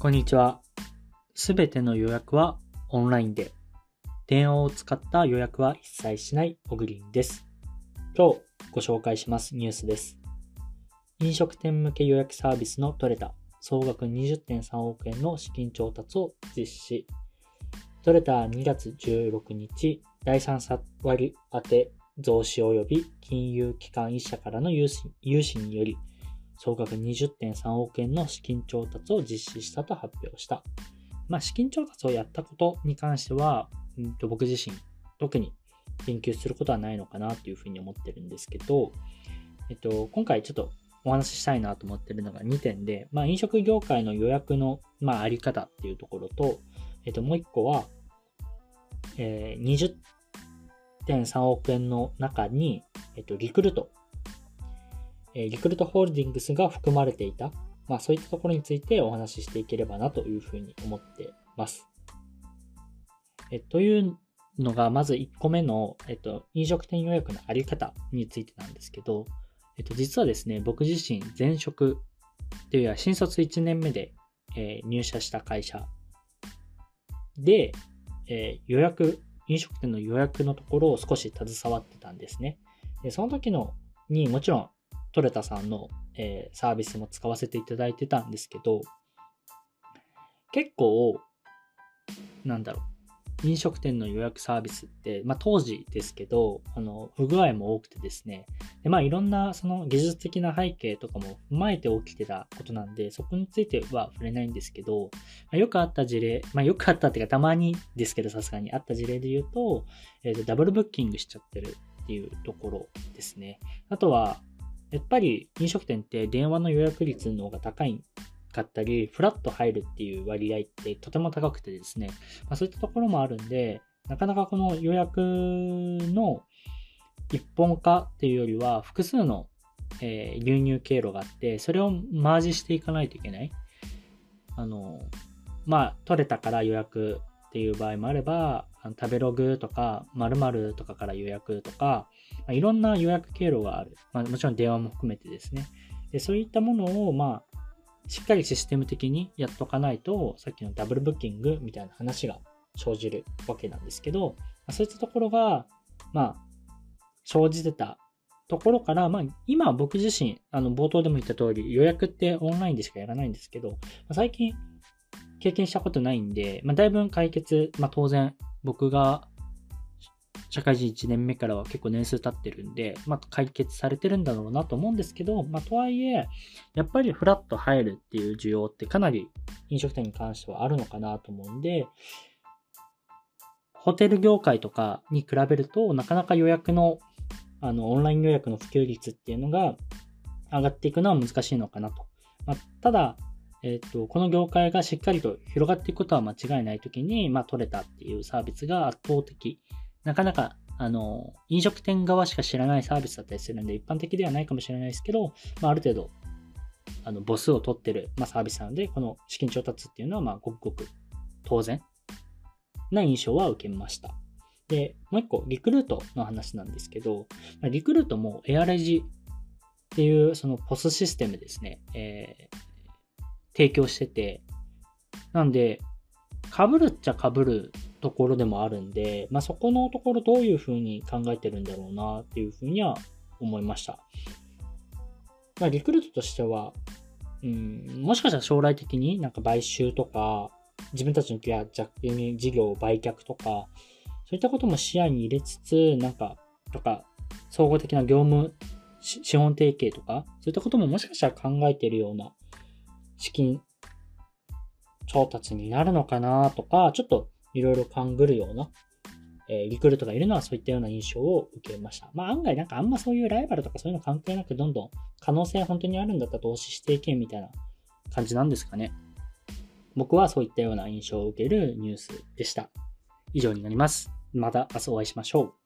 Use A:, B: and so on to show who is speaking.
A: こんにちは。すべての予約はオンラインで、電話を使った予約は一切しないオグリンです。今日ご紹介しますニュースです。飲食店向け予約サービスのトレタ、総額20.3億円の資金調達を実施。トレタ2月16日、第3割当て増資及び金融機関1社からの融資により、総額20.3億円の資金調達を実施したと発表した。まあ、資金調達をやったことに関しては、うんと僕自身、特に言及することはないのかなというふうに思ってるんですけど、えっと、今回ちょっとお話ししたいなと思ってるのが2点で、まあ、飲食業界の予約の、まあ、あり方っていうところと、えっと、もう1個は、えー、20.3億円の中に、えっと、リクルートえリクルートホールディングスが含まれていた、まあそういったところについてお話ししていければなというふうに思ってます。えというのが、まず1個目の、えっと、飲食店予約のあり方についてなんですけど、えっと、実はですね、僕自身前職というは新卒1年目で、えー、入社した会社で、えー、予約、飲食店の予約のところを少し携わってたんですね。でその時のにもちろんトレタさんの、えー、サービスも使わせていただいてたんですけど、結構、なんだろう、飲食店の予約サービスって、まあ当時ですけど、あの、不具合も多くてですね、でまあいろんなその技術的な背景とかも踏まえて起きてたことなんで、そこについては触れないんですけど、まあ、よくあった事例、まあよくあったっていうかたまにですけどさすがにあった事例で言うと、えー、とダブルブッキングしちゃってるっていうところですね。あとは、やっぱり飲食店って電話の予約率の方が高いかったり、フラット入るっていう割合ってとても高くてですね、まあ、そういったところもあるんで、なかなかこの予約の一本化っていうよりは、複数の、えー、流入経路があって、それをマージしていかないといけない。あの、まあ、取れたから予約っていう場合もあれば、食べログとか、〇〇とかから予約とか、まあ、いろんな予約経路がある。まあ、もちろん電話も含めてですね。でそういったものを、まあ、しっかりシステム的にやっとかないと、さっきのダブルブッキングみたいな話が生じるわけなんですけど、ま、そういったところが、まあ、生じてたところから、まあ、今僕自身、あの、冒頭でも言った通り、予約ってオンラインでしかやらないんですけど、まあ、最近経験したことないんで、まあ、だいぶ解決、まあ、当然、僕が社会人1年目からは結構年数経ってるんで、まあ、解決されてるんだろうなと思うんですけど、まあ、とはいえ、やっぱりフラット入るっていう需要ってかなり飲食店に関してはあるのかなと思うんで、ホテル業界とかに比べると、なかなか予約の、あの、オンライン予約の普及率っていうのが上がっていくのは難しいのかなと。まあ、ただ、えっ、と、この業界がしっかりと広がっていくことは間違いないときに、まあ、取れたっていうサービスが圧倒的なかなか、あの、飲食店側しか知らないサービスだったりするんで、一般的ではないかもしれないですけど、まあ、ある程度、あの、母数を取ってる、まあ、サービスなので、この資金調達っていうのは、まあ、ごくごく当然な印象は受けました。で、もう一個、リクルートの話なんですけど、リクルートもエアレジっていうそのポスシステムですね、えー、提供してて、なんで、被るっちゃ被るところでもあるんで、まあ、そこのところどういうふうに考えてるんだろうなっていうふうには思いました。まあ、リクルートとしては、うん、もしかしたら将来的になんか買収とか、自分たちの事業を売却とか、そういったことも視野に入れつつ、なんか、とか、総合的な業務資本提携とか、そういったことももしかしたら考えてるような資金調達になるのかなとか、ちょっといろいろ勘ぐるような、えー、リクルートがいるのはそういったような印象を受けました。まあ案外なんかあんまそういうライバルとかそういうの関係なくどんどん可能性本当にあるんだったら投資していけみたいな感じなんですかね。僕はそういったような印象を受けるニュースでした。以上になります。また明日お会いしましょう。